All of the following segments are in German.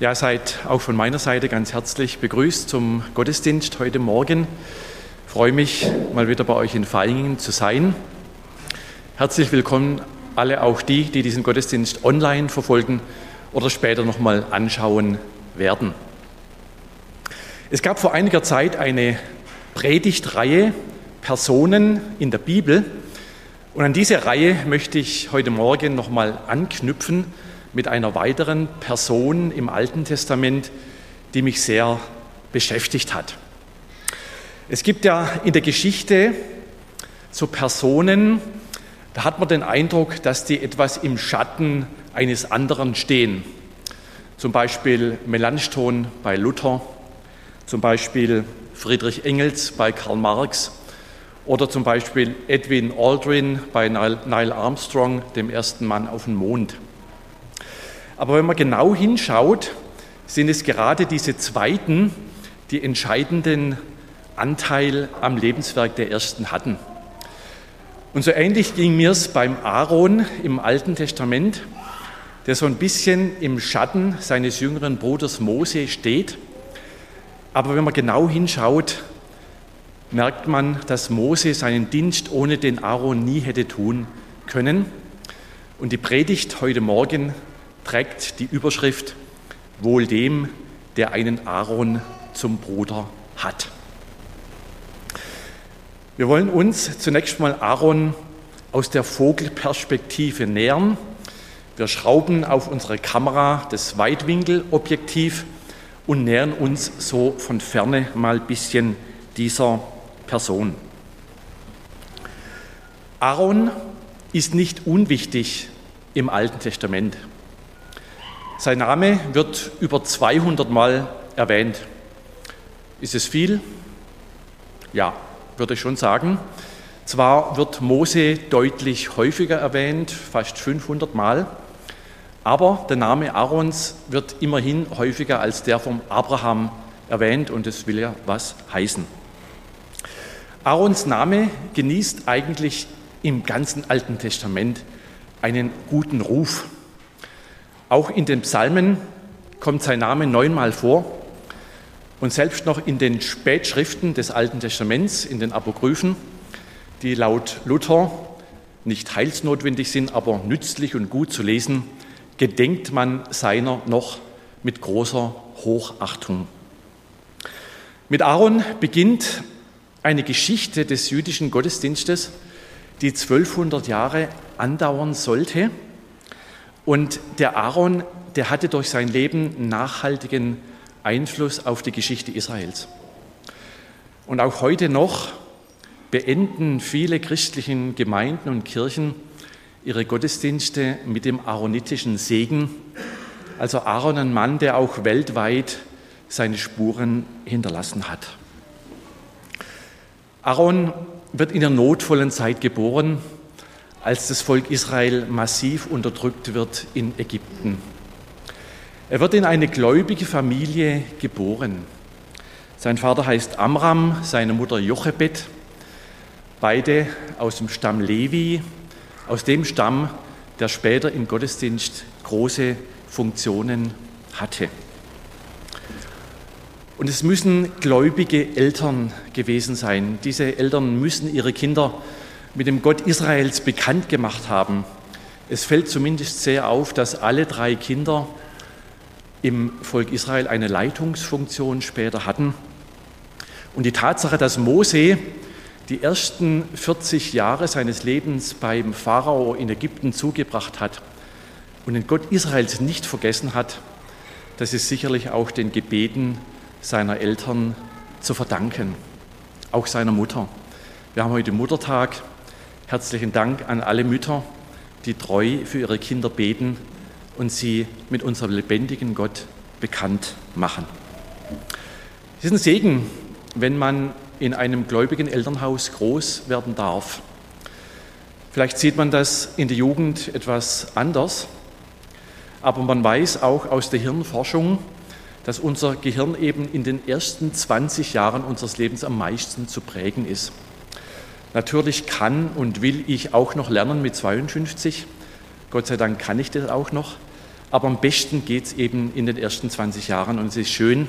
Ja, seid auch von meiner Seite ganz herzlich begrüßt zum Gottesdienst heute Morgen. Ich freue mich, mal wieder bei euch in Feingen zu sein. Herzlich willkommen alle auch die, die diesen Gottesdienst online verfolgen oder später nochmal anschauen werden. Es gab vor einiger Zeit eine Predigtreihe Personen in der Bibel. Und an diese Reihe möchte ich heute Morgen nochmal anknüpfen mit einer weiteren Person im Alten Testament, die mich sehr beschäftigt hat. Es gibt ja in der Geschichte so Personen, da hat man den Eindruck, dass die etwas im Schatten eines anderen stehen. Zum Beispiel Melanchthon bei Luther, zum Beispiel Friedrich Engels bei Karl Marx oder zum Beispiel Edwin Aldrin bei Neil Armstrong, dem ersten Mann auf dem Mond. Aber wenn man genau hinschaut, sind es gerade diese zweiten, die entscheidenden Anteil am Lebenswerk der ersten hatten. Und so ähnlich ging mir es beim Aaron im Alten Testament, der so ein bisschen im Schatten seines jüngeren Bruders Mose steht. Aber wenn man genau hinschaut, merkt man, dass Mose seinen Dienst ohne den Aaron nie hätte tun können. Und die Predigt heute Morgen trägt die Überschrift Wohl dem, der einen Aaron zum Bruder hat. Wir wollen uns zunächst mal Aaron aus der Vogelperspektive nähern. Wir schrauben auf unsere Kamera das Weitwinkelobjektiv und nähern uns so von ferne mal ein bisschen dieser Person. Aaron ist nicht unwichtig im Alten Testament. Sein Name wird über 200 Mal erwähnt. Ist es viel? Ja, würde ich schon sagen. Zwar wird Mose deutlich häufiger erwähnt, fast 500 Mal, aber der Name Aarons wird immerhin häufiger als der von Abraham erwähnt und es will ja was heißen. Aarons Name genießt eigentlich im ganzen Alten Testament einen guten Ruf. Auch in den Psalmen kommt sein Name neunmal vor und selbst noch in den Spätschriften des Alten Testaments, in den Apokryphen, die laut Luther nicht heilsnotwendig sind, aber nützlich und gut zu lesen, gedenkt man seiner noch mit großer Hochachtung. Mit Aaron beginnt eine Geschichte des jüdischen Gottesdienstes, die 1200 Jahre andauern sollte. Und der Aaron, der hatte durch sein Leben nachhaltigen Einfluss auf die Geschichte Israels. Und auch heute noch beenden viele christlichen Gemeinden und Kirchen ihre Gottesdienste mit dem aaronitischen Segen. Also Aaron, ein Mann, der auch weltweit seine Spuren hinterlassen hat. Aaron wird in der notvollen Zeit geboren, als das Volk Israel massiv unterdrückt wird in Ägypten. Er wird in eine gläubige Familie geboren. Sein Vater heißt Amram, seine Mutter Jochebed, beide aus dem Stamm Levi, aus dem Stamm, der später im Gottesdienst große Funktionen hatte. Und es müssen gläubige Eltern gewesen sein. Diese Eltern müssen ihre Kinder mit dem Gott Israels bekannt gemacht haben. Es fällt zumindest sehr auf, dass alle drei Kinder im Volk Israel eine Leitungsfunktion später hatten. Und die Tatsache, dass Mose die ersten 40 Jahre seines Lebens beim Pharao in Ägypten zugebracht hat und den Gott Israels nicht vergessen hat, das ist sicherlich auch den Gebeten seiner Eltern zu verdanken, auch seiner Mutter. Wir haben heute Muttertag. Herzlichen Dank an alle Mütter, die treu für ihre Kinder beten und sie mit unserem lebendigen Gott bekannt machen. Es ist ein Segen, wenn man in einem gläubigen Elternhaus groß werden darf. Vielleicht sieht man das in der Jugend etwas anders, aber man weiß auch aus der Hirnforschung, dass unser Gehirn eben in den ersten 20 Jahren unseres Lebens am meisten zu prägen ist. Natürlich kann und will ich auch noch lernen mit 52. Gott sei Dank kann ich das auch noch. aber am besten geht es eben in den ersten 20 Jahren und es ist schön,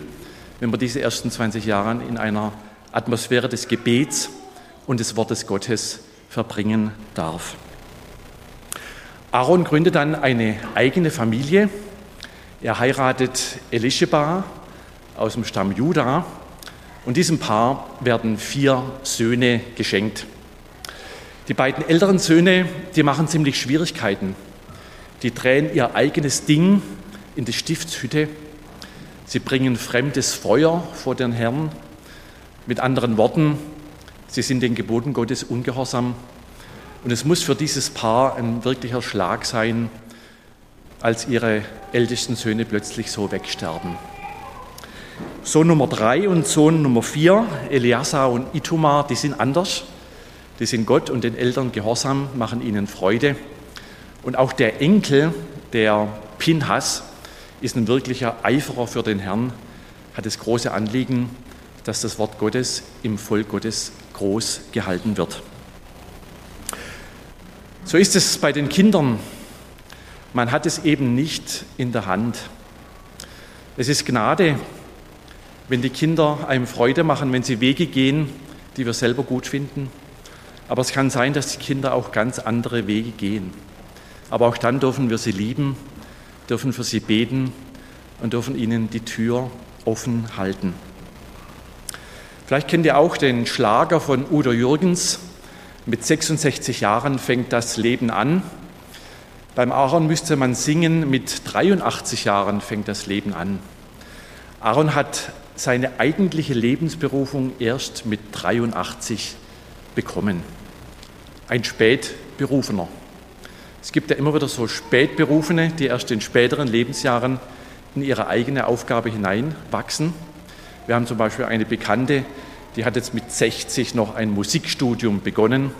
wenn man diese ersten 20 Jahre in einer Atmosphäre des Gebets und des Wortes Gottes verbringen darf. Aaron gründet dann eine eigene Familie. Er heiratet Elisheba aus dem Stamm Juda und diesem Paar werden vier Söhne geschenkt. Die beiden älteren Söhne, die machen ziemlich Schwierigkeiten. Die drehen ihr eigenes Ding in die Stiftshütte. Sie bringen fremdes Feuer vor den Herrn. Mit anderen Worten, sie sind den Geboten Gottes ungehorsam. Und es muss für dieses Paar ein wirklicher Schlag sein, als ihre ältesten Söhne plötzlich so wegsterben. Sohn Nummer drei und Sohn Nummer vier, Eliasa und Itumar, die sind anders. Die sind Gott und den Eltern gehorsam, machen ihnen Freude. Und auch der Enkel, der Pinhas, ist ein wirklicher Eiferer für den Herrn, hat das große Anliegen, dass das Wort Gottes im Volk Gottes groß gehalten wird. So ist es bei den Kindern. Man hat es eben nicht in der Hand. Es ist Gnade, wenn die Kinder einem Freude machen, wenn sie Wege gehen, die wir selber gut finden. Aber es kann sein, dass die Kinder auch ganz andere Wege gehen. Aber auch dann dürfen wir sie lieben, dürfen für sie beten und dürfen ihnen die Tür offen halten. Vielleicht kennt ihr auch den Schlager von Udo Jürgens. Mit 66 Jahren fängt das Leben an. Beim Aaron müsste man singen, mit 83 Jahren fängt das Leben an. Aaron hat seine eigentliche Lebensberufung erst mit 83 bekommen. Ein Spätberufener. Es gibt ja immer wieder so Spätberufene, die erst in späteren Lebensjahren in ihre eigene Aufgabe hineinwachsen. Wir haben zum Beispiel eine Bekannte, die hat jetzt mit 60 noch ein Musikstudium begonnen,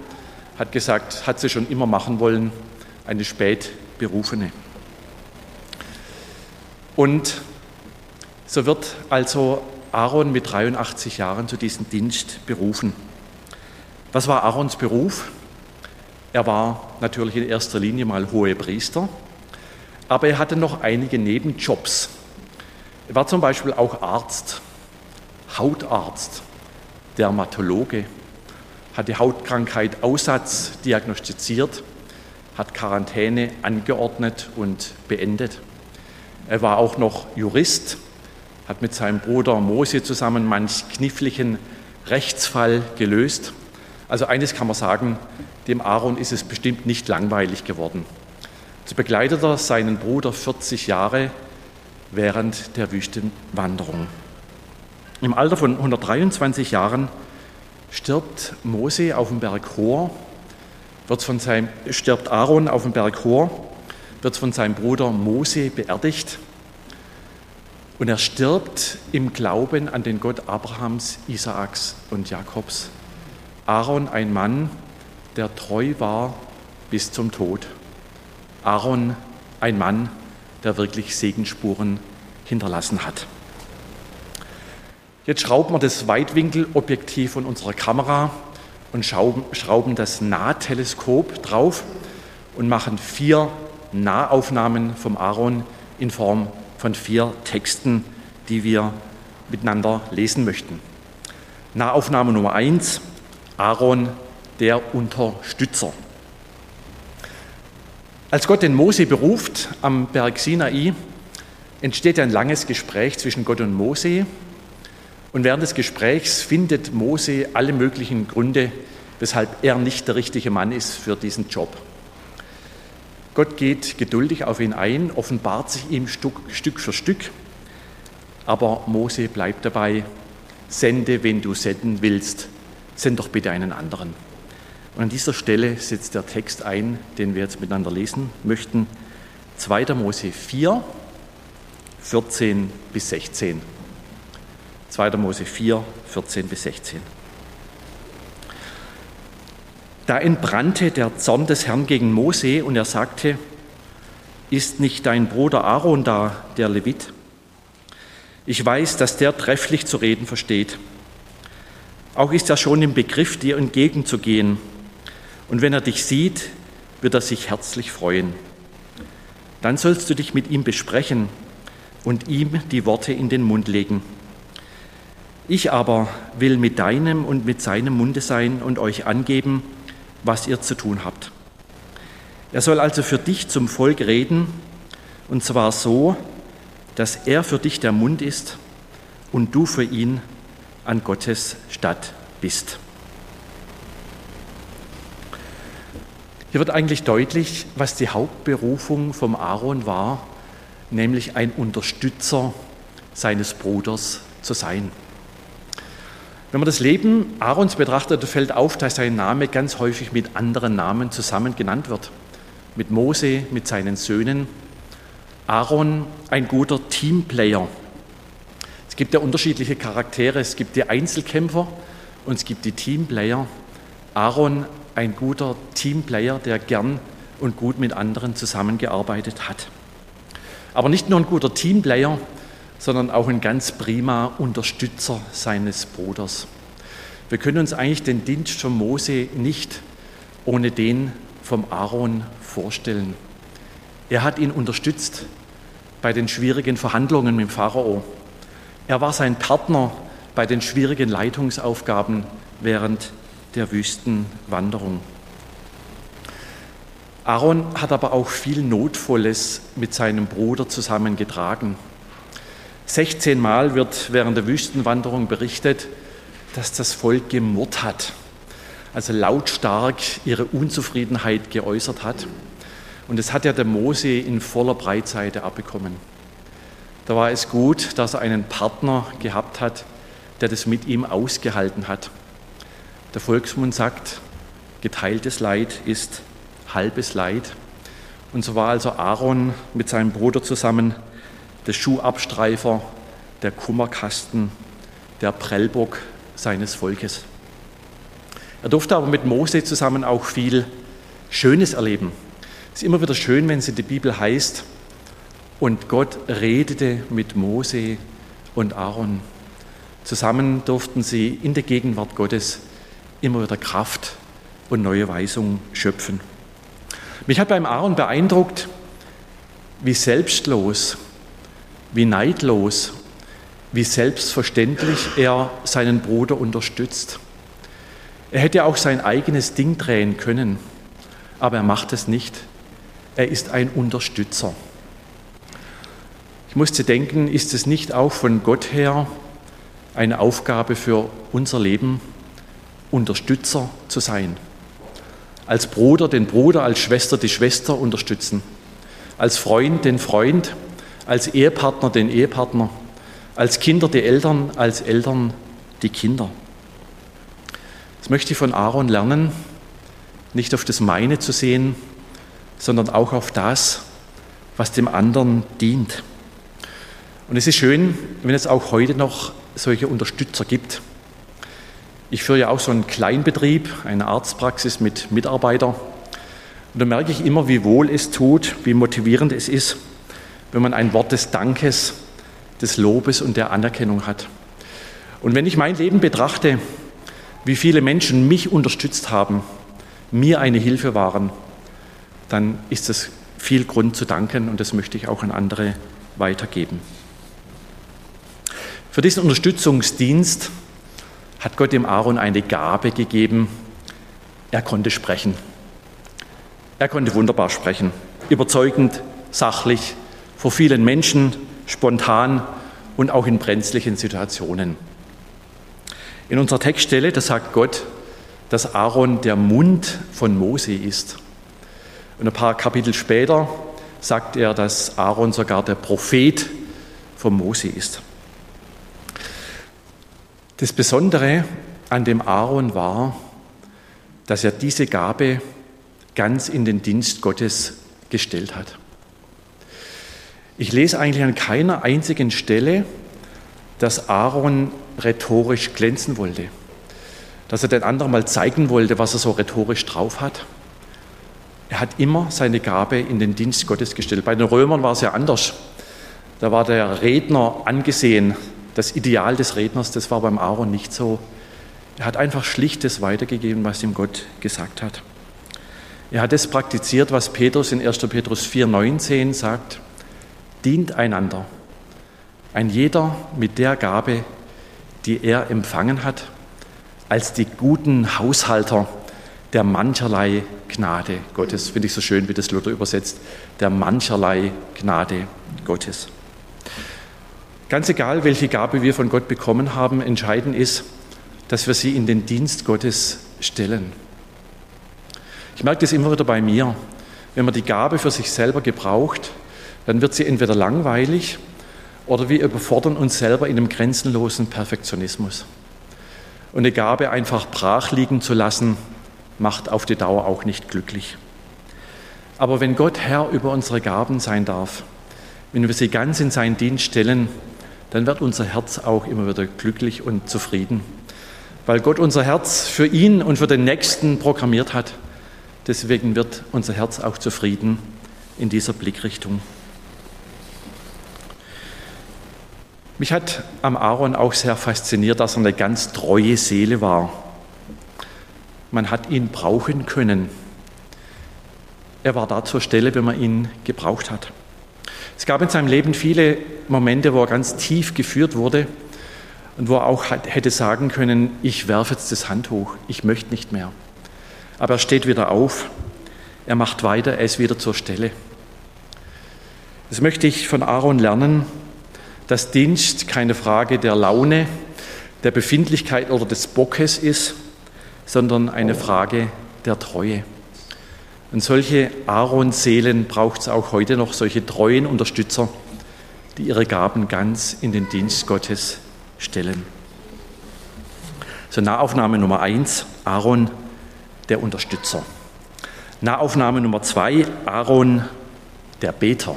hat gesagt, hat sie schon immer machen wollen, eine Spätberufene. Und so wird also Aaron mit 83 Jahren zu diesem Dienst berufen. Was war Aarons Beruf? Er war natürlich in erster Linie mal hohe Priester, aber er hatte noch einige Nebenjobs. Er war zum Beispiel auch Arzt, Hautarzt, Dermatologe, hat die Hautkrankheit Aussatz diagnostiziert, hat Quarantäne angeordnet und beendet. Er war auch noch Jurist, hat mit seinem Bruder Mose zusammen manch kniffligen Rechtsfall gelöst. Also eines kann man sagen, dem Aaron ist es bestimmt nicht langweilig geworden. So begleitet er seinen Bruder 40 Jahre während der Wüstenwanderung. Im Alter von 123 Jahren stirbt Mose auf dem Berg Hor, wird von seinem, stirbt Aaron auf dem Berg Hor, wird von seinem Bruder Mose beerdigt und er stirbt im Glauben an den Gott Abrahams, Isaaks und Jakobs. Aaron, ein Mann, der treu war bis zum Tod. Aaron, ein Mann, der wirklich Segensspuren hinterlassen hat. Jetzt schrauben wir das Weitwinkelobjektiv von unserer Kamera und schrauben das Nahteleskop drauf und machen vier Nahaufnahmen vom Aaron in Form von vier Texten, die wir miteinander lesen möchten. Nahaufnahme Nummer eins, Aaron, der Unterstützer. Als Gott den Mose beruft am Berg Sinai, entsteht ein langes Gespräch zwischen Gott und Mose. Und während des Gesprächs findet Mose alle möglichen Gründe, weshalb er nicht der richtige Mann ist für diesen Job. Gott geht geduldig auf ihn ein, offenbart sich ihm Stück, für Stück, aber Mose bleibt dabei, sende, wenn du senden willst, send doch bitte einen anderen. Und an dieser Stelle setzt der Text ein, den wir jetzt miteinander lesen möchten. 2. Mose 4, 14 bis 16. 2. Mose 4, 14 bis 16. Da entbrannte der Zorn des Herrn gegen Mose und er sagte, ist nicht dein Bruder Aaron da, der Levit? Ich weiß, dass der trefflich zu reden versteht. Auch ist er schon im Begriff, dir entgegenzugehen. Und wenn er dich sieht, wird er sich herzlich freuen. Dann sollst du dich mit ihm besprechen und ihm die Worte in den Mund legen. Ich aber will mit deinem und mit seinem Munde sein und euch angeben, was ihr zu tun habt. Er soll also für dich zum Volk reden, und zwar so, dass er für dich der Mund ist und du für ihn an Gottes Stadt bist. Hier wird eigentlich deutlich, was die Hauptberufung vom Aaron war, nämlich ein Unterstützer seines Bruders zu sein. Wenn man das Leben Aarons betrachtet, fällt auf, dass sein Name ganz häufig mit anderen Namen zusammen genannt wird. Mit Mose, mit seinen Söhnen. Aaron, ein guter Teamplayer. Es gibt ja unterschiedliche Charaktere. Es gibt die Einzelkämpfer und es gibt die Teamplayer. Aaron, ein guter Teamplayer, der gern und gut mit anderen zusammengearbeitet hat. Aber nicht nur ein guter Teamplayer, sondern auch ein ganz prima Unterstützer seines Bruders. Wir können uns eigentlich den Dienst von Mose nicht ohne den vom Aaron vorstellen. Er hat ihn unterstützt bei den schwierigen Verhandlungen mit dem Pharao. Er war sein Partner bei den schwierigen Leitungsaufgaben während der Wüstenwanderung. Aaron hat aber auch viel Notvolles mit seinem Bruder zusammengetragen. 16 Mal wird während der Wüstenwanderung berichtet, dass das Volk gemurrt hat, also lautstark ihre Unzufriedenheit geäußert hat. Und das hat ja der Mose in voller Breitseite abbekommen. Da war es gut, dass er einen Partner gehabt hat, der das mit ihm ausgehalten hat. Der Volksmund sagt, geteiltes Leid ist halbes Leid. Und so war also Aaron mit seinem Bruder zusammen der Schuhabstreifer, der Kummerkasten, der Prellbock seines Volkes. Er durfte aber mit Mose zusammen auch viel Schönes erleben. Es ist immer wieder schön, wenn es in der Bibel heißt, und Gott redete mit Mose und Aaron. Zusammen durften sie in der Gegenwart Gottes immer wieder Kraft und neue Weisung schöpfen. Mich hat beim Aaron beeindruckt, wie selbstlos, wie neidlos, wie selbstverständlich er seinen Bruder unterstützt. Er hätte auch sein eigenes Ding drehen können, aber er macht es nicht. Er ist ein Unterstützer. Ich musste denken, ist es nicht auch von Gott her eine Aufgabe für unser Leben, Unterstützer zu sein. Als Bruder den Bruder, als Schwester die Schwester unterstützen. Als Freund den Freund, als Ehepartner den Ehepartner. Als Kinder die Eltern, als Eltern die Kinder. Das möchte ich von Aaron lernen, nicht auf das meine zu sehen, sondern auch auf das, was dem anderen dient. Und es ist schön, wenn es auch heute noch solche Unterstützer gibt. Ich führe ja auch so einen Kleinbetrieb, eine Arztpraxis mit Mitarbeitern. Und da merke ich immer, wie wohl es tut, wie motivierend es ist, wenn man ein Wort des Dankes, des Lobes und der Anerkennung hat. Und wenn ich mein Leben betrachte, wie viele Menschen mich unterstützt haben, mir eine Hilfe waren, dann ist es viel Grund zu danken und das möchte ich auch an andere weitergeben. Für diesen Unterstützungsdienst hat Gott dem Aaron eine Gabe gegeben. Er konnte sprechen. Er konnte wunderbar sprechen, überzeugend, sachlich, vor vielen Menschen, spontan und auch in brenzlichen Situationen. In unserer Textstelle, da sagt Gott, dass Aaron der Mund von Mose ist. Und ein paar Kapitel später sagt er, dass Aaron sogar der Prophet von Mose ist. Das Besondere an dem Aaron war, dass er diese Gabe ganz in den Dienst Gottes gestellt hat. Ich lese eigentlich an keiner einzigen Stelle, dass Aaron rhetorisch glänzen wollte, dass er den anderen mal zeigen wollte, was er so rhetorisch drauf hat. Er hat immer seine Gabe in den Dienst Gottes gestellt. Bei den Römern war es ja anders. Da war der Redner angesehen, das Ideal des Redners, das war beim Aaron nicht so. Er hat einfach schlichtes weitergegeben, was ihm Gott gesagt hat. Er hat das praktiziert, was Petrus in 1. Petrus 4,19 sagt: dient einander. Ein jeder mit der Gabe, die er empfangen hat, als die guten Haushalter der mancherlei Gnade Gottes. Finde ich so schön, wie das Luther übersetzt. Der mancherlei Gnade Gottes. Ganz egal, welche Gabe wir von Gott bekommen haben, entscheidend ist, dass wir sie in den Dienst Gottes stellen. Ich merke das immer wieder bei mir. Wenn man die Gabe für sich selber gebraucht, dann wird sie entweder langweilig oder wir überfordern uns selber in einem grenzenlosen Perfektionismus. Und eine Gabe einfach brach liegen zu lassen, macht auf die Dauer auch nicht glücklich. Aber wenn Gott Herr über unsere Gaben sein darf, wenn wir sie ganz in seinen Dienst stellen, dann wird unser Herz auch immer wieder glücklich und zufrieden, weil Gott unser Herz für ihn und für den Nächsten programmiert hat. Deswegen wird unser Herz auch zufrieden in dieser Blickrichtung. Mich hat am Aaron auch sehr fasziniert, dass er eine ganz treue Seele war. Man hat ihn brauchen können. Er war da zur Stelle, wenn man ihn gebraucht hat. Es gab in seinem Leben viele Momente, wo er ganz tief geführt wurde und wo er auch hätte sagen können, ich werfe jetzt das Handtuch, ich möchte nicht mehr. Aber er steht wieder auf, er macht weiter, er ist wieder zur Stelle. Das möchte ich von Aaron lernen, dass Dienst keine Frage der Laune, der Befindlichkeit oder des Bockes ist, sondern eine Frage der Treue. Und solche Aaron-Seelen braucht es auch heute noch, solche treuen Unterstützer, die ihre Gaben ganz in den Dienst Gottes stellen. So Nahaufnahme Nummer eins, Aaron, der Unterstützer. Nahaufnahme Nummer zwei, Aaron, der Beter.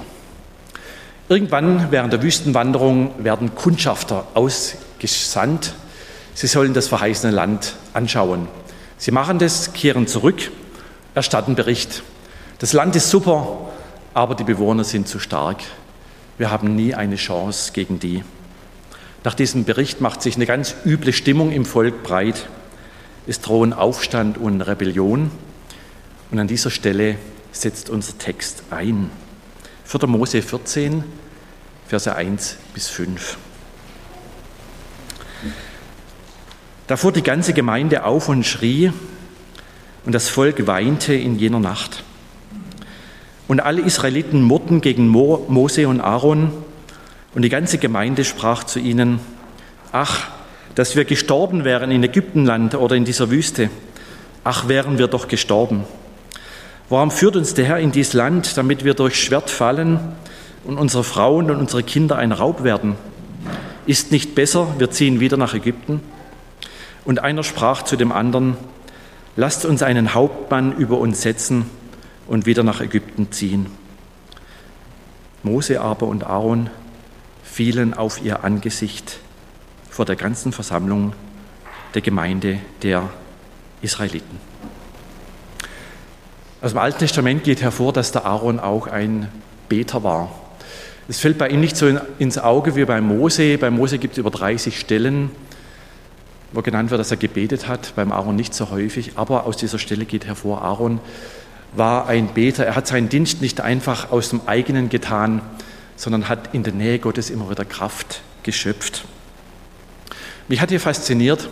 Irgendwann während der Wüstenwanderung werden Kundschafter ausgesandt. Sie sollen das verheißene Land anschauen. Sie machen das, kehren zurück, erstatten Bericht. Das Land ist super, aber die Bewohner sind zu stark. Wir haben nie eine Chance gegen die. Nach diesem Bericht macht sich eine ganz üble Stimmung im Volk breit. Es drohen Aufstand und Rebellion. Und an dieser Stelle setzt unser Text ein. 4. Mose 14, Verse 1 bis 5. Da fuhr die ganze Gemeinde auf und schrie, und das Volk weinte in jener Nacht. Und alle Israeliten murrten gegen Mose und Aaron, und die ganze Gemeinde sprach zu ihnen, ach, dass wir gestorben wären in Ägyptenland oder in dieser Wüste. Ach, wären wir doch gestorben. Warum führt uns der Herr in dieses Land, damit wir durch Schwert fallen und unsere Frauen und unsere Kinder ein Raub werden? Ist nicht besser, wir ziehen wieder nach Ägypten? Und einer sprach zu dem anderen, lasst uns einen Hauptmann über uns setzen und wieder nach Ägypten ziehen. Mose aber und Aaron fielen auf ihr Angesicht vor der ganzen Versammlung der Gemeinde der Israeliten. Aus dem Alten Testament geht hervor, dass der Aaron auch ein Beter war. Es fällt bei ihm nicht so ins Auge wie bei Mose. Bei Mose gibt es über 30 Stellen, wo genannt wird, dass er gebetet hat, beim Aaron nicht so häufig. Aber aus dieser Stelle geht hervor, Aaron war ein Beter. Er hat seinen Dienst nicht einfach aus dem eigenen getan, sondern hat in der Nähe Gottes immer wieder Kraft geschöpft. Mich hat hier fasziniert,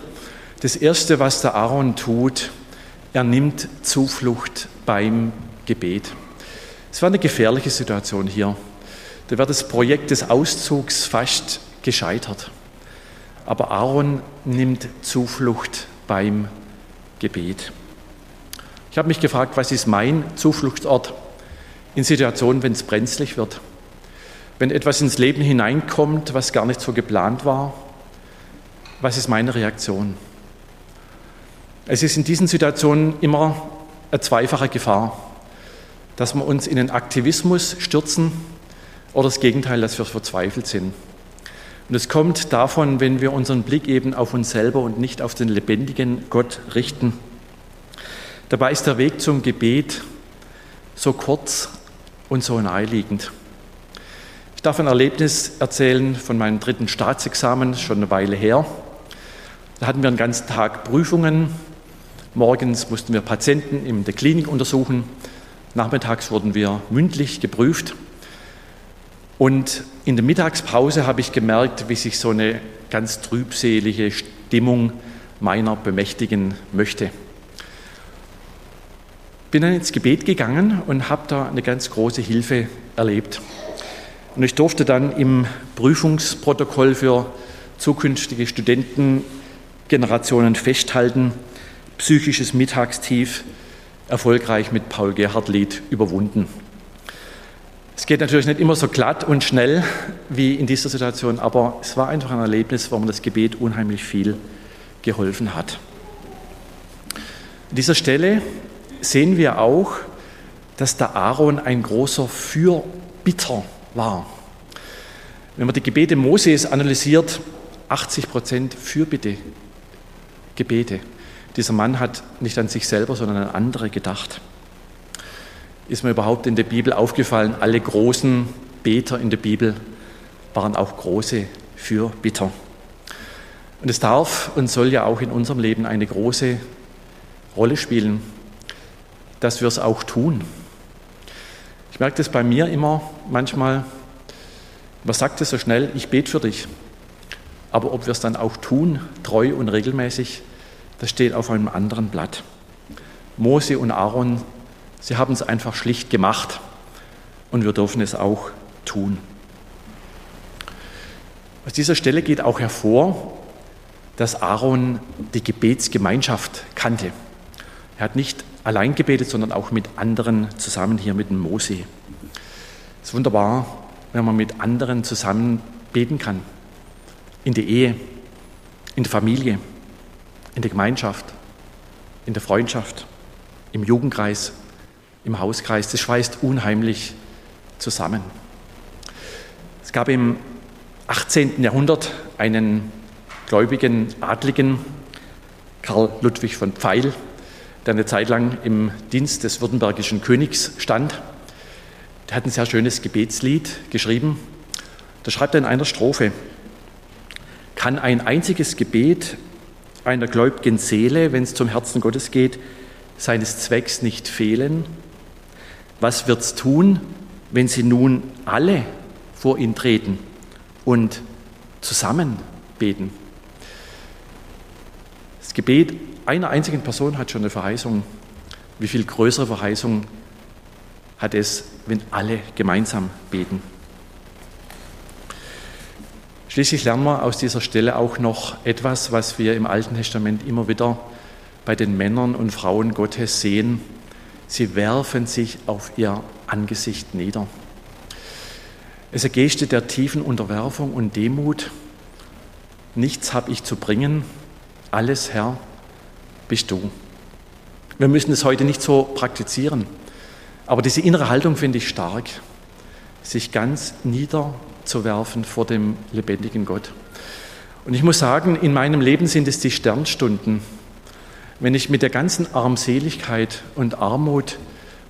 das Erste, was der Aaron tut, er nimmt Zuflucht beim Gebet. Es war eine gefährliche Situation hier. Da wäre das Projekt des Auszugs fast gescheitert. Aber Aaron nimmt Zuflucht beim Gebet. Ich habe mich gefragt, was ist mein Zufluchtsort in Situationen, wenn es brenzlig wird? Wenn etwas ins Leben hineinkommt, was gar nicht so geplant war, was ist meine Reaktion? Es ist in diesen Situationen immer eine zweifache Gefahr, dass wir uns in den Aktivismus stürzen oder das Gegenteil, dass wir verzweifelt sind. Und es kommt davon, wenn wir unseren Blick eben auf uns selber und nicht auf den lebendigen Gott richten. Dabei ist der Weg zum Gebet so kurz und so naheliegend. Ich darf ein Erlebnis erzählen von meinem dritten Staatsexamen, schon eine Weile her. Da hatten wir einen ganzen Tag Prüfungen Morgens mussten wir Patienten in der Klinik untersuchen. Nachmittags wurden wir mündlich geprüft. Und in der Mittagspause habe ich gemerkt, wie sich so eine ganz trübselige Stimmung meiner bemächtigen möchte. Bin dann ins Gebet gegangen und habe da eine ganz große Hilfe erlebt. Und ich durfte dann im Prüfungsprotokoll für zukünftige Studentengenerationen festhalten, psychisches Mittagstief erfolgreich mit Paul Gerhard Lied überwunden. Es geht natürlich nicht immer so glatt und schnell wie in dieser Situation, aber es war einfach ein Erlebnis, wo mir das Gebet unheimlich viel geholfen hat. An dieser Stelle sehen wir auch, dass der Aaron ein großer Fürbitter war. Wenn man die Gebete Moses analysiert, 80 Prozent Fürbitte Gebete. Dieser Mann hat nicht an sich selber, sondern an andere gedacht. Ist mir überhaupt in der Bibel aufgefallen, alle großen Beter in der Bibel waren auch große Fürbitter. Und es darf und soll ja auch in unserem Leben eine große Rolle spielen, dass wir es auch tun. Ich merke das bei mir immer manchmal, man sagt es so schnell, ich bete für dich. Aber ob wir es dann auch tun, treu und regelmäßig, das steht auf einem anderen Blatt. Mose und Aaron, sie haben es einfach schlicht gemacht und wir dürfen es auch tun. Aus dieser Stelle geht auch hervor, dass Aaron die Gebetsgemeinschaft kannte. Er hat nicht allein gebetet, sondern auch mit anderen zusammen hier mit dem Mose. Es ist wunderbar, wenn man mit anderen zusammen beten kann. In der Ehe, in der Familie, in der Gemeinschaft, in der Freundschaft, im Jugendkreis, im Hauskreis. Das schweißt unheimlich zusammen. Es gab im 18. Jahrhundert einen gläubigen Adligen, Karl Ludwig von Pfeil, der eine Zeit lang im Dienst des württembergischen Königs stand. Der hat ein sehr schönes Gebetslied geschrieben. Da schreibt er in einer Strophe, kann ein einziges Gebet einer gläubigen Seele, wenn es zum Herzen Gottes geht, seines Zwecks nicht fehlen? Was wird's tun, wenn sie nun alle vor ihn treten und zusammen beten? Das Gebet einer einzigen Person hat schon eine Verheißung. Wie viel größere Verheißung hat es, wenn alle gemeinsam beten? Schließlich lernen wir aus dieser Stelle auch noch etwas, was wir im Alten Testament immer wieder bei den Männern und Frauen Gottes sehen. Sie werfen sich auf ihr Angesicht nieder. Es ist eine Geste der tiefen Unterwerfung und Demut. Nichts habe ich zu bringen, alles Herr bist du. Wir müssen es heute nicht so praktizieren, aber diese innere Haltung finde ich stark, sich ganz nieder zu werfen vor dem lebendigen Gott. Und ich muss sagen, in meinem Leben sind es die Sternstunden, wenn ich mit der ganzen Armseligkeit und Armut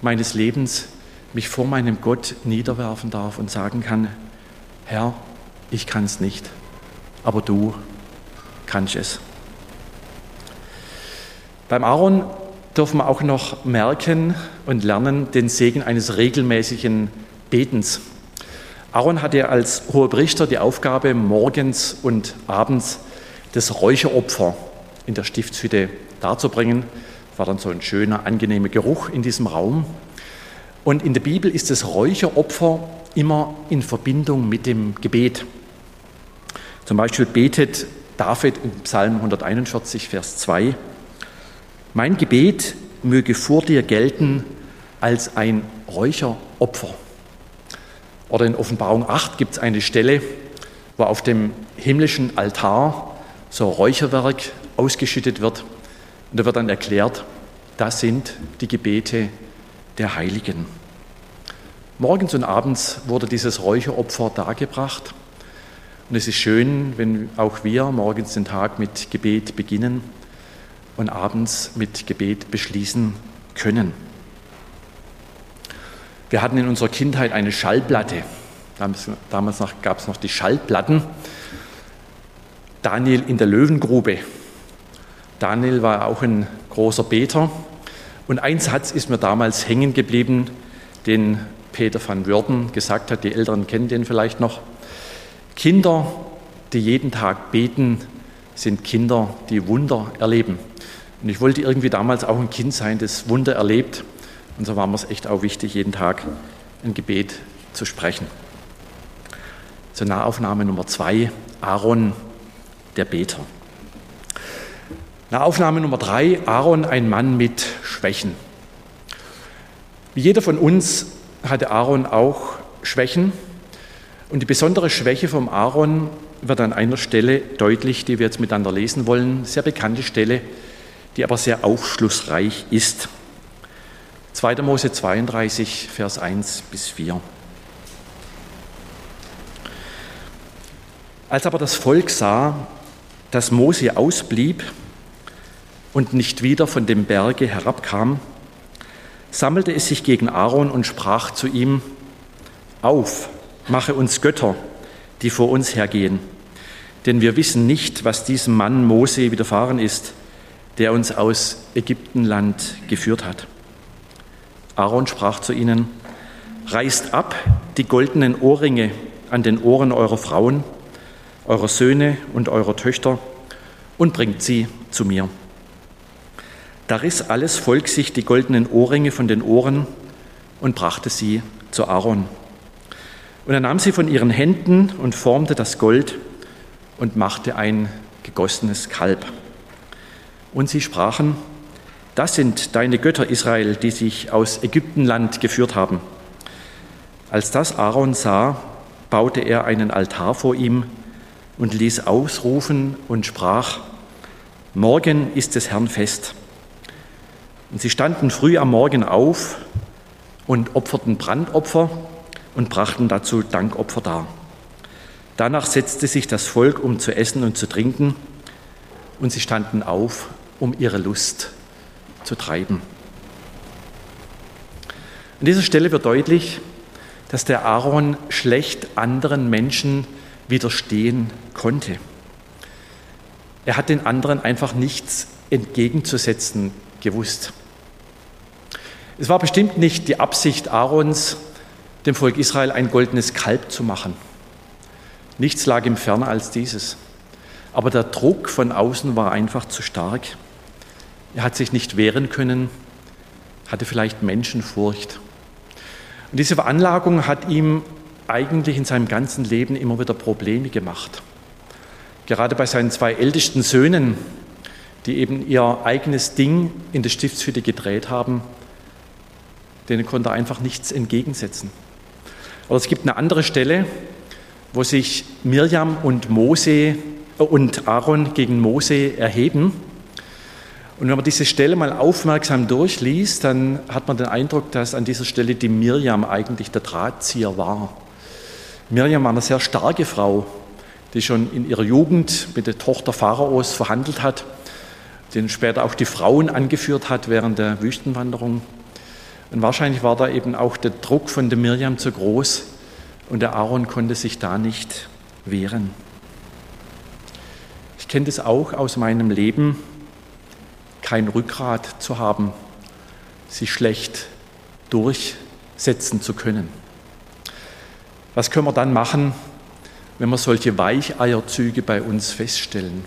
meines Lebens mich vor meinem Gott niederwerfen darf und sagen kann, Herr, ich kann es nicht, aber du kannst es. Beim Aaron dürfen wir auch noch merken und lernen den Segen eines regelmäßigen Betens. Aaron hatte als hoher Priester die Aufgabe, morgens und abends das Räucheropfer in der Stiftshütte darzubringen. War dann so ein schöner, angenehmer Geruch in diesem Raum. Und in der Bibel ist das Räucheropfer immer in Verbindung mit dem Gebet. Zum Beispiel betet David im Psalm 141, Vers 2, Mein Gebet möge vor dir gelten als ein Räucheropfer. Oder in Offenbarung 8 gibt es eine Stelle, wo auf dem himmlischen Altar so Räucherwerk ausgeschüttet wird. Und da wird dann erklärt, das sind die Gebete der Heiligen. Morgens und abends wurde dieses Räucheropfer dargebracht. Und es ist schön, wenn auch wir morgens den Tag mit Gebet beginnen und abends mit Gebet beschließen können. Wir hatten in unserer Kindheit eine Schallplatte. Damals, damals gab es noch die Schallplatten. Daniel in der Löwengrube. Daniel war auch ein großer Beter. Und ein Satz ist mir damals hängen geblieben, den Peter van Würden gesagt hat. Die Älteren kennen den vielleicht noch. Kinder, die jeden Tag beten, sind Kinder, die Wunder erleben. Und ich wollte irgendwie damals auch ein Kind sein, das Wunder erlebt. Und so war mir es echt auch wichtig, jeden Tag ein Gebet zu sprechen. Zur Nahaufnahme Nummer zwei, Aaron, der Beter. Nahaufnahme Nummer drei, Aaron, ein Mann mit Schwächen. Wie jeder von uns hatte Aaron auch Schwächen. Und die besondere Schwäche vom Aaron wird an einer Stelle deutlich, die wir jetzt miteinander lesen wollen. Sehr bekannte Stelle, die aber sehr aufschlussreich ist. 2. Mose 32, Vers 1 bis 4. Als aber das Volk sah, dass Mose ausblieb und nicht wieder von dem Berge herabkam, sammelte es sich gegen Aaron und sprach zu ihm, Auf, mache uns Götter, die vor uns hergehen, denn wir wissen nicht, was diesem Mann Mose widerfahren ist, der uns aus Ägyptenland geführt hat. Aaron sprach zu ihnen, Reißt ab die goldenen Ohrringe an den Ohren eurer Frauen, eurer Söhne und eurer Töchter und bringt sie zu mir. Da riss alles Volk sich die goldenen Ohrringe von den Ohren und brachte sie zu Aaron. Und er nahm sie von ihren Händen und formte das Gold und machte ein gegossenes Kalb. Und sie sprachen, das sind deine Götter Israel, die sich aus Ägyptenland geführt haben. Als das Aaron sah, baute er einen Altar vor ihm und ließ ausrufen und sprach, Morgen ist des Herrn Fest. Und sie standen früh am Morgen auf und opferten Brandopfer und brachten dazu Dankopfer dar. Danach setzte sich das Volk, um zu essen und zu trinken, und sie standen auf, um ihre Lust zu treiben. An dieser Stelle wird deutlich, dass der Aaron schlecht anderen Menschen widerstehen konnte. Er hat den anderen einfach nichts entgegenzusetzen gewusst. Es war bestimmt nicht die Absicht Aarons, dem Volk Israel ein goldenes Kalb zu machen. Nichts lag ihm ferner als dieses. Aber der Druck von außen war einfach zu stark. Er hat sich nicht wehren können, hatte vielleicht Menschenfurcht. Und diese Veranlagung hat ihm eigentlich in seinem ganzen Leben immer wieder Probleme gemacht. Gerade bei seinen zwei ältesten Söhnen, die eben ihr eigenes Ding in der Stiftshütte gedreht haben, denen konnte er einfach nichts entgegensetzen. Aber es gibt eine andere Stelle, wo sich Mirjam und Mose äh, und Aaron gegen Mose erheben und wenn man diese Stelle mal aufmerksam durchliest, dann hat man den Eindruck, dass an dieser Stelle die Mirjam eigentlich der Drahtzieher war. Mirjam war eine sehr starke Frau, die schon in ihrer Jugend mit der Tochter Pharaos verhandelt hat, den später auch die Frauen angeführt hat während der Wüstenwanderung. Und wahrscheinlich war da eben auch der Druck von der Mirjam zu groß und der Aaron konnte sich da nicht wehren. Ich kenne das auch aus meinem Leben kein Rückgrat zu haben, sich schlecht durchsetzen zu können. Was können wir dann machen, wenn wir solche Weicheierzüge bei uns feststellen?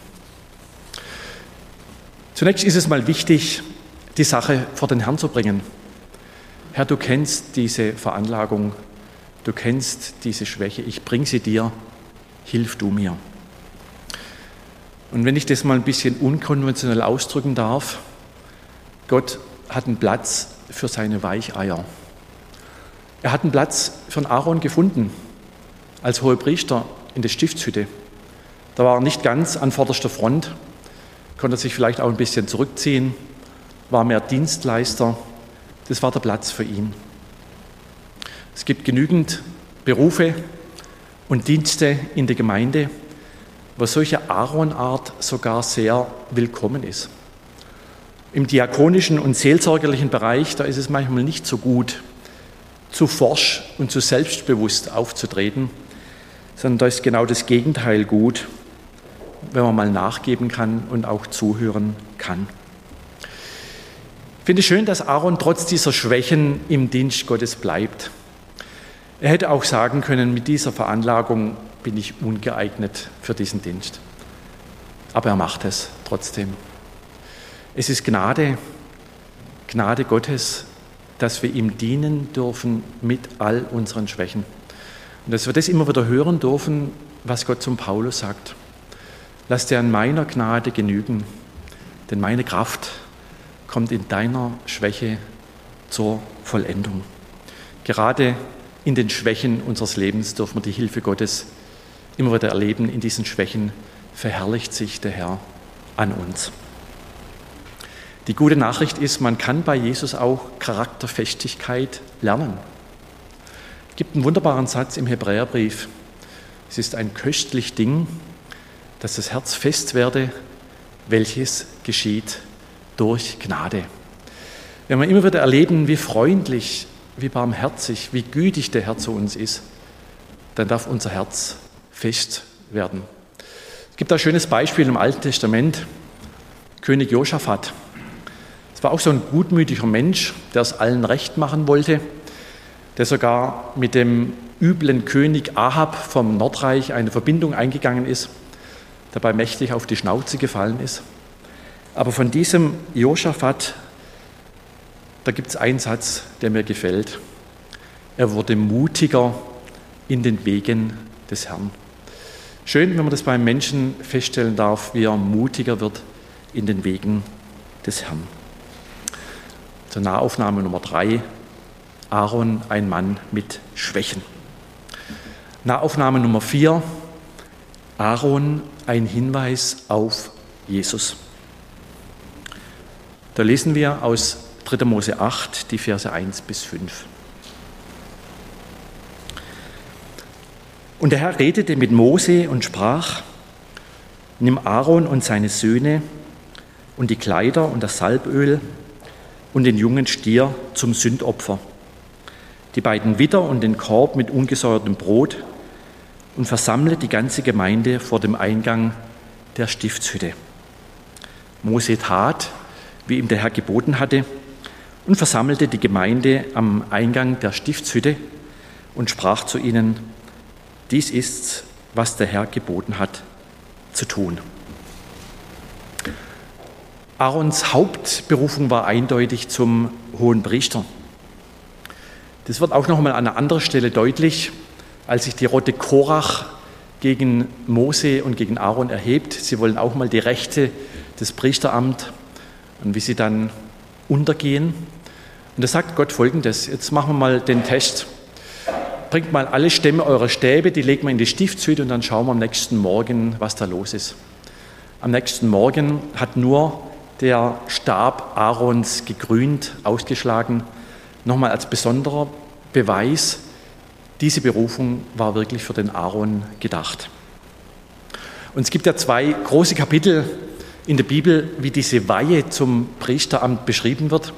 Zunächst ist es mal wichtig, die Sache vor den Herrn zu bringen. Herr, du kennst diese Veranlagung, du kennst diese Schwäche, ich bringe sie dir, hilf du mir. Und wenn ich das mal ein bisschen unkonventionell ausdrücken darf, Gott hat einen Platz für seine Weicheier. Er hat einen Platz für einen Aaron gefunden, als Hohepriester in der Stiftshütte. Da war er nicht ganz an vorderster Front, konnte sich vielleicht auch ein bisschen zurückziehen, war mehr Dienstleister. Das war der Platz für ihn. Es gibt genügend Berufe und Dienste in der Gemeinde, wo solche Aaronart sogar sehr willkommen ist. Im diakonischen und seelsorgerlichen Bereich, da ist es manchmal nicht so gut, zu forsch und zu selbstbewusst aufzutreten, sondern da ist genau das Gegenteil gut. Wenn man mal nachgeben kann und auch zuhören kann. Ich finde es schön, dass Aaron trotz dieser Schwächen im Dienst Gottes bleibt. Er hätte auch sagen können, mit dieser Veranlagung bin ich ungeeignet für diesen Dienst. Aber er macht es trotzdem. Es ist Gnade, Gnade Gottes, dass wir ihm dienen dürfen mit all unseren Schwächen. Und dass wir das immer wieder hören dürfen, was Gott zum Paulus sagt. Lass dir an meiner Gnade genügen, denn meine Kraft kommt in deiner Schwäche zur Vollendung. Gerade in den Schwächen unseres Lebens dürfen wir die Hilfe Gottes immer wieder erleben. In diesen Schwächen verherrlicht sich der Herr an uns. Die gute Nachricht ist, man kann bei Jesus auch Charakterfestigkeit lernen. Es gibt einen wunderbaren Satz im Hebräerbrief. Es ist ein köstlich Ding, dass das Herz fest werde, welches geschieht durch Gnade. Wenn wir immer wieder erleben, wie freundlich, wie barmherzig, wie gütig der Herr zu uns ist, dann darf unser Herz fest werden. Es gibt ein schönes Beispiel im Alten Testament, König Josaphat. Es war auch so ein gutmütiger Mensch, der es allen recht machen wollte, der sogar mit dem üblen König Ahab vom Nordreich eine Verbindung eingegangen ist, dabei mächtig auf die Schnauze gefallen ist. Aber von diesem Josaphat, da gibt es einen Satz, der mir gefällt. Er wurde mutiger in den Wegen des Herrn. Schön, wenn man das beim Menschen feststellen darf, wie er mutiger wird in den Wegen des Herrn. Zur Nahaufnahme Nummer drei. Aaron, ein Mann mit Schwächen. Nahaufnahme Nummer vier. Aaron, ein Hinweis auf Jesus. Da lesen wir aus 3. Mose 8 die Verse 1 bis 5. Und der Herr redete mit Mose und sprach, nimm Aaron und seine Söhne und die Kleider und das Salböl und den jungen Stier zum Sündopfer, die beiden Witter und den Korb mit ungesäuertem Brot und versammle die ganze Gemeinde vor dem Eingang der Stiftshütte. Mose tat, wie ihm der Herr geboten hatte, und versammelte die Gemeinde am Eingang der Stiftshütte und sprach zu ihnen, dies ist, was der Herr geboten hat zu tun. Aarons Hauptberufung war eindeutig zum hohen Priester. Das wird auch noch einmal an einer anderen Stelle deutlich, als sich die Rotte Korach gegen Mose und gegen Aaron erhebt. Sie wollen auch mal die Rechte des Priesteramts und wie sie dann untergehen. Und da sagt Gott folgendes: Jetzt machen wir mal den Test bringt mal alle Stämme eurer Stäbe, die legt man in die Stiftshütte und dann schauen wir am nächsten Morgen, was da los ist. Am nächsten Morgen hat nur der Stab Aarons gegrünt, ausgeschlagen. Nochmal als besonderer Beweis, diese Berufung war wirklich für den Aaron gedacht. Und es gibt ja zwei große Kapitel in der Bibel, wie diese Weihe zum Priesteramt beschrieben wird.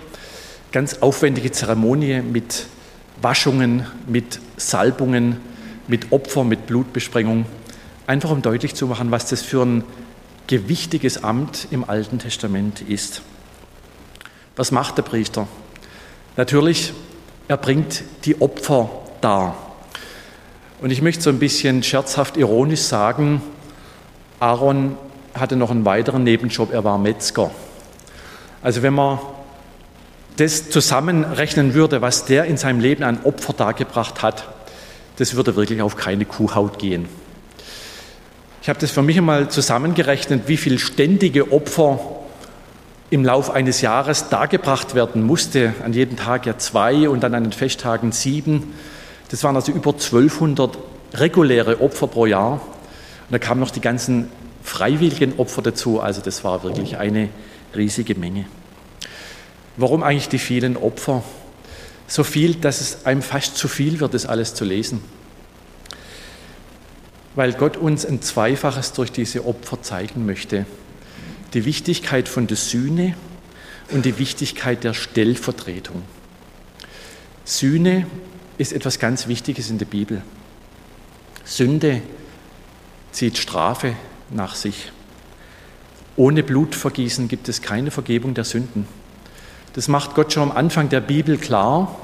Ganz aufwendige Zeremonie mit Waschungen, mit Salbungen, mit Opfer, mit Blutbesprengung, einfach um deutlich zu machen, was das für ein gewichtiges Amt im Alten Testament ist. Was macht der Priester? Natürlich, er bringt die Opfer dar. Und ich möchte so ein bisschen scherzhaft ironisch sagen, Aaron hatte noch einen weiteren Nebenjob, er war Metzger. Also wenn man das zusammenrechnen würde, was der in seinem Leben an Opfer dargebracht hat, das würde wirklich auf keine Kuhhaut gehen. Ich habe das für mich einmal zusammengerechnet, wie viel ständige Opfer im Lauf eines Jahres dargebracht werden musste. An jedem Tag ja zwei und dann an den Festtagen sieben. Das waren also über 1200 reguläre Opfer pro Jahr. Und da kamen noch die ganzen freiwilligen Opfer dazu. Also das war wirklich eine riesige Menge. Warum eigentlich die vielen Opfer? So viel, dass es einem fast zu viel wird, das alles zu lesen. Weil Gott uns ein Zweifaches durch diese Opfer zeigen möchte. Die Wichtigkeit von der Sühne und die Wichtigkeit der Stellvertretung. Sühne ist etwas ganz Wichtiges in der Bibel. Sünde zieht Strafe nach sich. ohne Blutvergießen gibt es keine Vergebung der Sünden. Das macht Gott schon am Anfang der Bibel klar.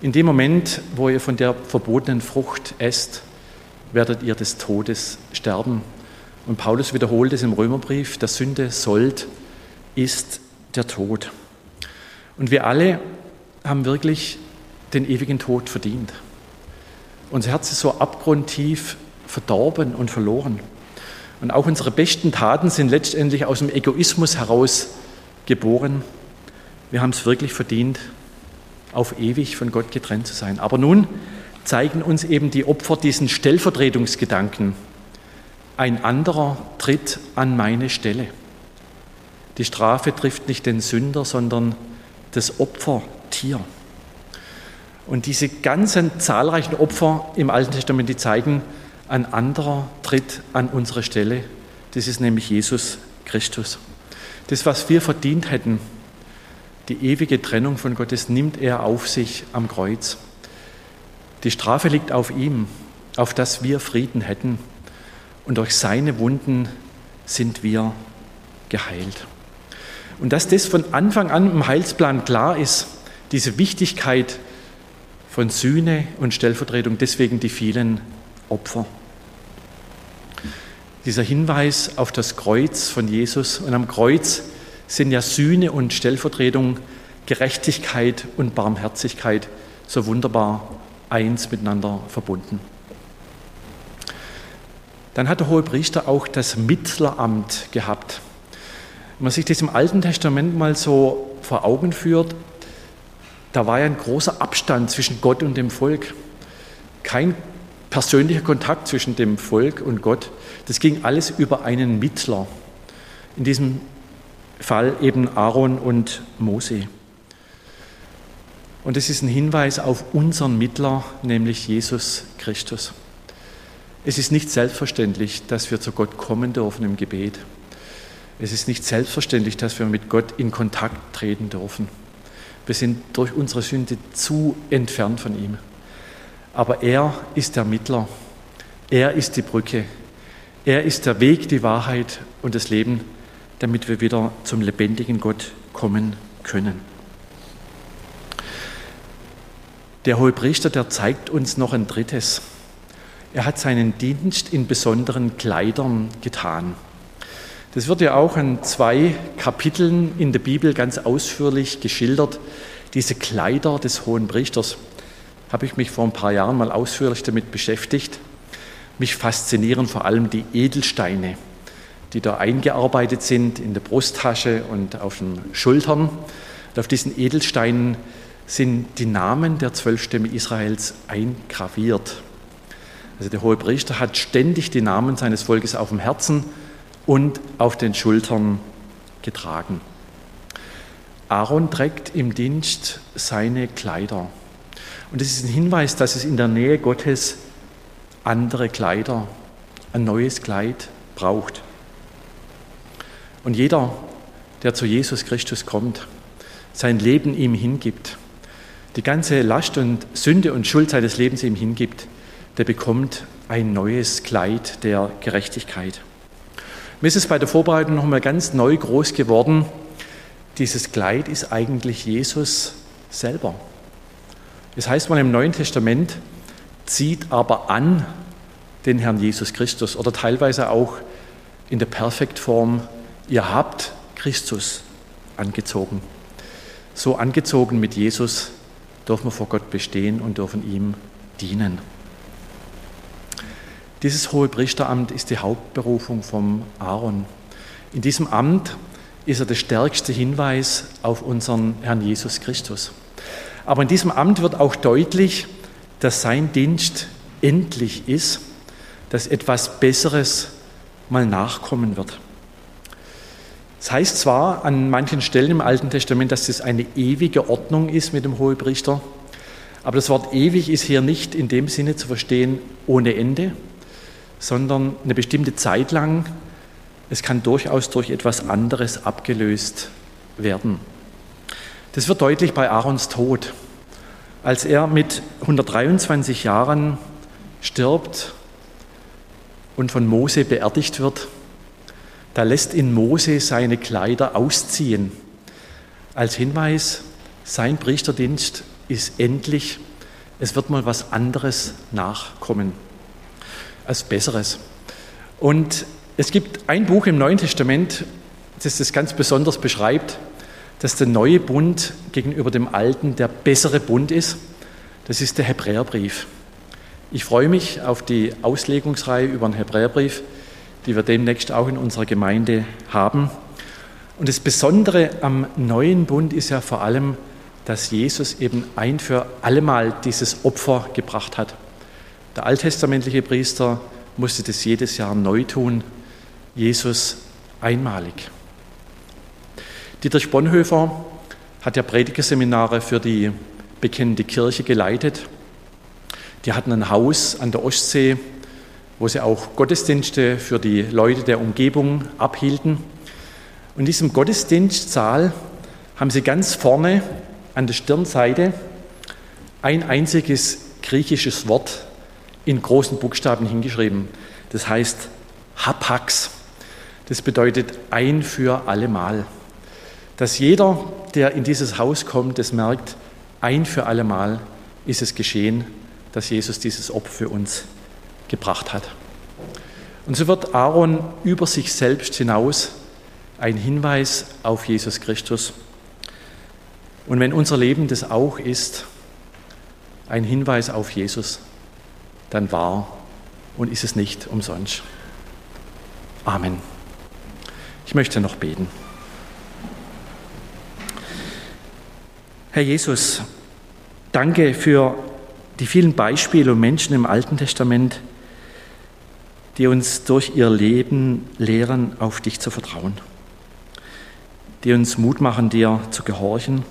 In dem Moment, wo ihr von der verbotenen Frucht esst, werdet ihr des Todes sterben. Und Paulus wiederholt es im Römerbrief, der Sünde sollt ist der Tod. Und wir alle haben wirklich den ewigen Tod verdient. Unser Herz ist so abgrundtief verdorben und verloren. Und auch unsere besten Taten sind letztendlich aus dem Egoismus heraus geboren. Wir haben es wirklich verdient, auf ewig von Gott getrennt zu sein. Aber nun zeigen uns eben die Opfer diesen Stellvertretungsgedanken. Ein anderer tritt an meine Stelle. Die Strafe trifft nicht den Sünder, sondern das Opfertier. Und diese ganzen zahlreichen Opfer im Alten Testament, die zeigen, ein anderer tritt an unsere Stelle. Das ist nämlich Jesus Christus. Das, was wir verdient hätten, die ewige Trennung von Gottes, nimmt er auf sich am Kreuz. Die Strafe liegt auf ihm, auf dass wir Frieden hätten. Und durch seine Wunden sind wir geheilt. Und dass das von Anfang an im Heilsplan klar ist, diese Wichtigkeit von Sühne und Stellvertretung, deswegen die vielen Opfer. Dieser Hinweis auf das Kreuz von Jesus und am Kreuz sind ja Sühne und Stellvertretung, Gerechtigkeit und Barmherzigkeit so wunderbar eins miteinander verbunden. Dann hat der hohe Priester auch das Mittleramt gehabt. Wenn man sich das im Alten Testament mal so vor Augen führt, da war ja ein großer Abstand zwischen Gott und dem Volk. Kein persönlicher Kontakt zwischen dem Volk und Gott. Das ging alles über einen Mittler. In diesem Fall eben Aaron und Mose. Und es ist ein Hinweis auf unseren Mittler, nämlich Jesus Christus. Es ist nicht selbstverständlich, dass wir zu Gott kommen dürfen im Gebet. Es ist nicht selbstverständlich, dass wir mit Gott in Kontakt treten dürfen. Wir sind durch unsere Sünde zu entfernt von ihm. Aber er ist der Mittler. Er ist die Brücke. Er ist der Weg, die Wahrheit und das Leben, damit wir wieder zum lebendigen Gott kommen können. Der Hohepriester, der zeigt uns noch ein drittes. Er hat seinen Dienst in besonderen Kleidern getan. Das wird ja auch in zwei Kapiteln in der Bibel ganz ausführlich geschildert, diese Kleider des Hohen Priesters habe ich mich vor ein paar Jahren mal ausführlich damit beschäftigt. Mich faszinieren vor allem die Edelsteine, die da eingearbeitet sind in der Brusttasche und auf den Schultern. Und auf diesen Edelsteinen sind die Namen der zwölf Stämme Israels eingraviert. Also der hohe Priester hat ständig die Namen seines Volkes auf dem Herzen und auf den Schultern getragen. Aaron trägt im Dienst seine Kleider. Und es ist ein Hinweis, dass es in der Nähe Gottes andere Kleider, ein neues Kleid braucht. Und jeder, der zu Jesus Christus kommt, sein Leben ihm hingibt, die ganze Last und Sünde und Schuld seines Lebens ihm hingibt, der bekommt ein neues Kleid der Gerechtigkeit. Mir ist es bei der Vorbereitung nochmal ganz neu groß geworden. Dieses Kleid ist eigentlich Jesus selber. Es heißt mal im Neuen Testament, zieht aber an den Herrn Jesus Christus oder teilweise auch in der Perfektform, ihr habt Christus angezogen. So angezogen mit Jesus dürfen wir vor Gott bestehen und dürfen ihm dienen. Dieses hohe Priesteramt ist die Hauptberufung vom Aaron. In diesem Amt ist er der stärkste Hinweis auf unseren Herrn Jesus Christus. Aber in diesem Amt wird auch deutlich, dass sein Dienst endlich ist, dass etwas Besseres mal nachkommen wird. Es das heißt zwar an manchen Stellen im Alten Testament, dass es eine ewige Ordnung ist mit dem Hohepriester, aber das Wort ewig ist hier nicht in dem Sinne zu verstehen ohne Ende, sondern eine bestimmte Zeit lang. Es kann durchaus durch etwas anderes abgelöst werden. Das wird deutlich bei Aarons Tod. Als er mit 123 Jahren stirbt und von Mose beerdigt wird, da lässt ihn Mose seine Kleider ausziehen. Als Hinweis, sein Priesterdienst ist endlich, es wird mal was anderes nachkommen, als Besseres. Und es gibt ein Buch im Neuen Testament, das das ganz besonders beschreibt, dass der neue Bund gegenüber dem alten der bessere Bund ist. Das ist der Hebräerbrief. Ich freue mich auf die Auslegungsreihe über den Hebräerbrief, die wir demnächst auch in unserer Gemeinde haben. Und das Besondere am neuen Bund ist ja vor allem, dass Jesus eben ein für allemal dieses Opfer gebracht hat. Der alttestamentliche Priester musste das jedes Jahr neu tun, Jesus einmalig. Dietrich Bonhoeffer hat ja Predigerseminare für die bekennende Kirche geleitet. Die hatten ein Haus an der Ostsee, wo sie auch Gottesdienste für die Leute der Umgebung abhielten. Und in diesem Gottesdienstsaal haben sie ganz vorne an der Stirnseite ein einziges griechisches Wort in großen Buchstaben hingeschrieben. Das heißt Hapax. Das bedeutet ein für allemal. Dass jeder, der in dieses Haus kommt, das merkt, ein für allemal ist es geschehen, dass Jesus dieses Opfer für uns gebracht hat. Und so wird Aaron über sich selbst hinaus ein Hinweis auf Jesus Christus. Und wenn unser Leben das auch ist, ein Hinweis auf Jesus, dann war und ist es nicht umsonst. Amen. Ich möchte noch beten. Herr Jesus, danke für die vielen Beispiele und Menschen im Alten Testament, die uns durch ihr Leben lehren, auf dich zu vertrauen die uns Mut machen, dir zu gehorchen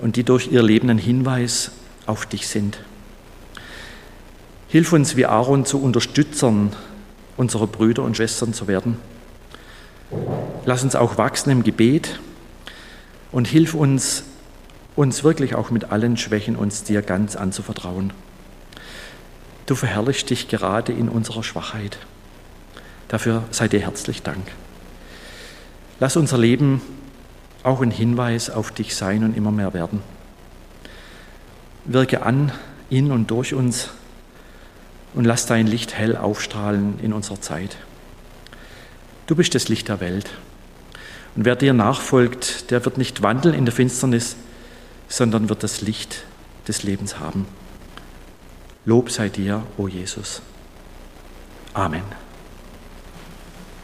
und die durch ihr Leben ein Hinweis auf dich sind. Hilf uns, wie Aaron, zu Unterstützern unserer Brüder und Schwestern zu werden. Lass uns auch wachsen im Gebet und hilf uns, uns wirklich auch mit allen Schwächen uns dir ganz anzuvertrauen. Du verherrlichst dich gerade in unserer Schwachheit. Dafür sei dir herzlich Dank. Lass unser Leben auch ein Hinweis auf dich sein und immer mehr werden. Wirke an, in und durch uns und lass dein Licht hell aufstrahlen in unserer Zeit. Du bist das Licht der Welt. Und wer dir nachfolgt, der wird nicht wandeln in der Finsternis, sondern wird das Licht des Lebens haben. Lob sei dir, o Jesus. Amen.